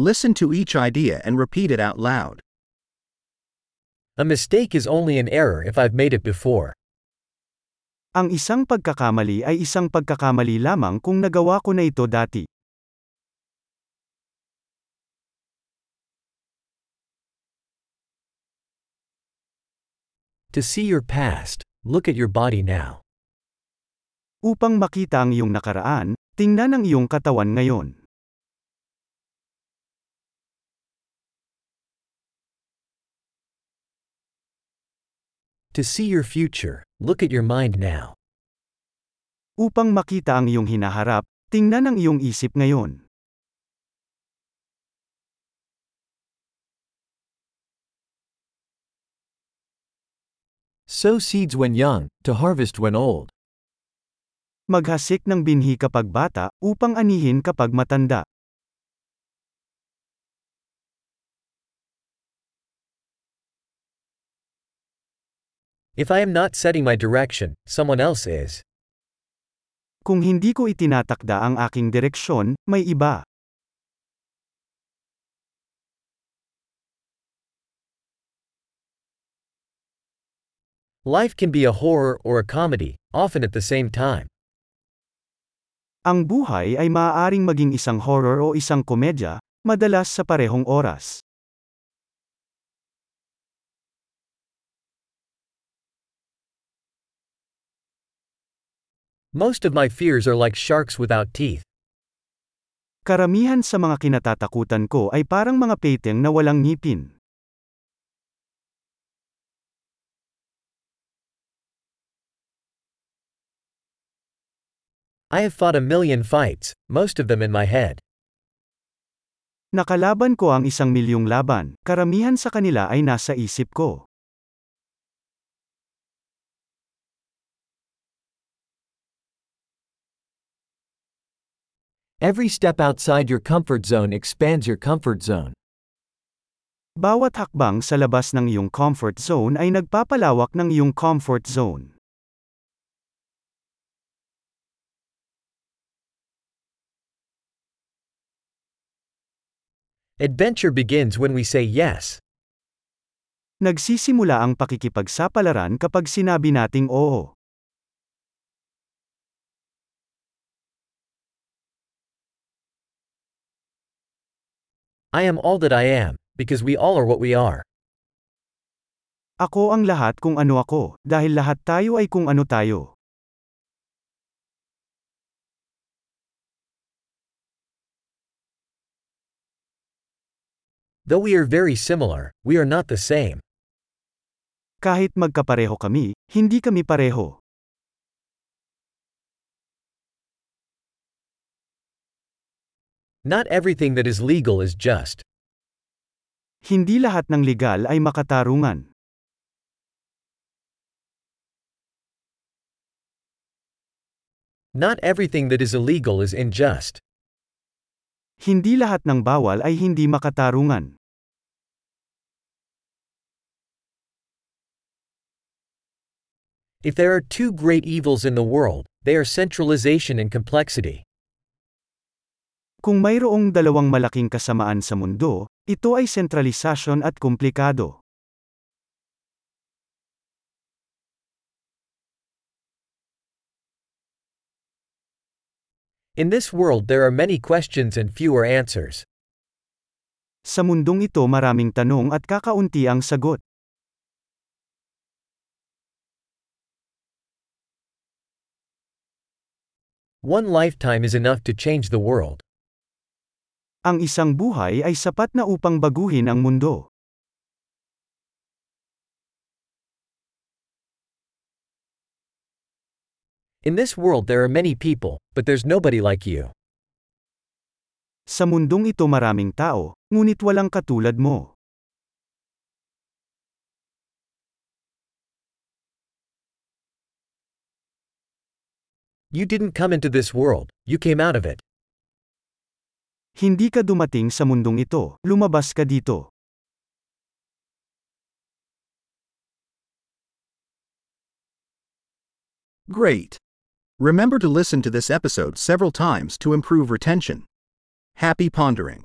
Listen to each idea and repeat it out loud. A mistake is only an error if I've made it before. Ang isang pagkakamali ay isang pagkakamali lamang kung nagawa ko na ito dati. To see your past, look at your body now. Upang makita ang iyong nakaraan, tingnan ang iyong katawan ngayon. To see your future, look at your mind now. Upang makita ang iyong hinaharap, tingnan ang iyong isip ngayon. Sow seeds when young, to harvest when old. Maghasik ng binhi kapag bata, upang anihin kapag matanda. If I am not setting my direction, someone else is. Kung hindi ko itinatakda ang aking direksyon, may iba. Life can be a horror or a comedy, often at the same time. Ang buhay ay maaaring maging isang horror o isang komedya, madalas sa parehong oras. Most of my fears are like sharks without teeth. Karamihan sa mga kinatatakutan ko ay parang mga peteng na walang ngipin. I have fought a million fights, most of them in my head. Nakalaban ko ang isang milyong laban, karamihan sa kanila ay nasa isip ko. Every step outside your comfort zone expands your comfort zone. Bawat hakbang sa labas ng iyong comfort zone ay nagpapalawak ng iyong comfort zone. Adventure begins when we say yes. Nagsisimula ang pakikipagsapalaran kapag sinabi nating oo. I am all that I am, because we all are what we are. Ako ang lahat kung ano ako, dahil lahat tayo ay kung ano tayo. Though we are very similar, we are not the same. Kahit magkapareho kami, hindi kami pareho. Not everything that is legal is just. Hindi lahat ng legal ay makatarungan. Not everything that is illegal is unjust. Hindi lahat ng bawal ay hindi makatarungan. If there are two great evils in the world, they are centralization and complexity. Kung mayroong dalawang malaking kasamaan sa mundo, ito ay sentralisasyon at komplikado. In this world there are many questions and fewer answers. Sa mundong ito maraming tanong at kakaunti ang sagot. One lifetime is enough to change the world. Ang isang buhay ay sapat na upang baguhin ang mundo. In this world there are many people, but there's nobody like you. Sa mundong ito maraming tao, ngunit walang katulad mo. You didn't come into this world, you came out of it. Hindi ka dumating sa mundong ito, lumabas ka dito. Great! Remember to listen to this episode several times to improve retention. Happy pondering!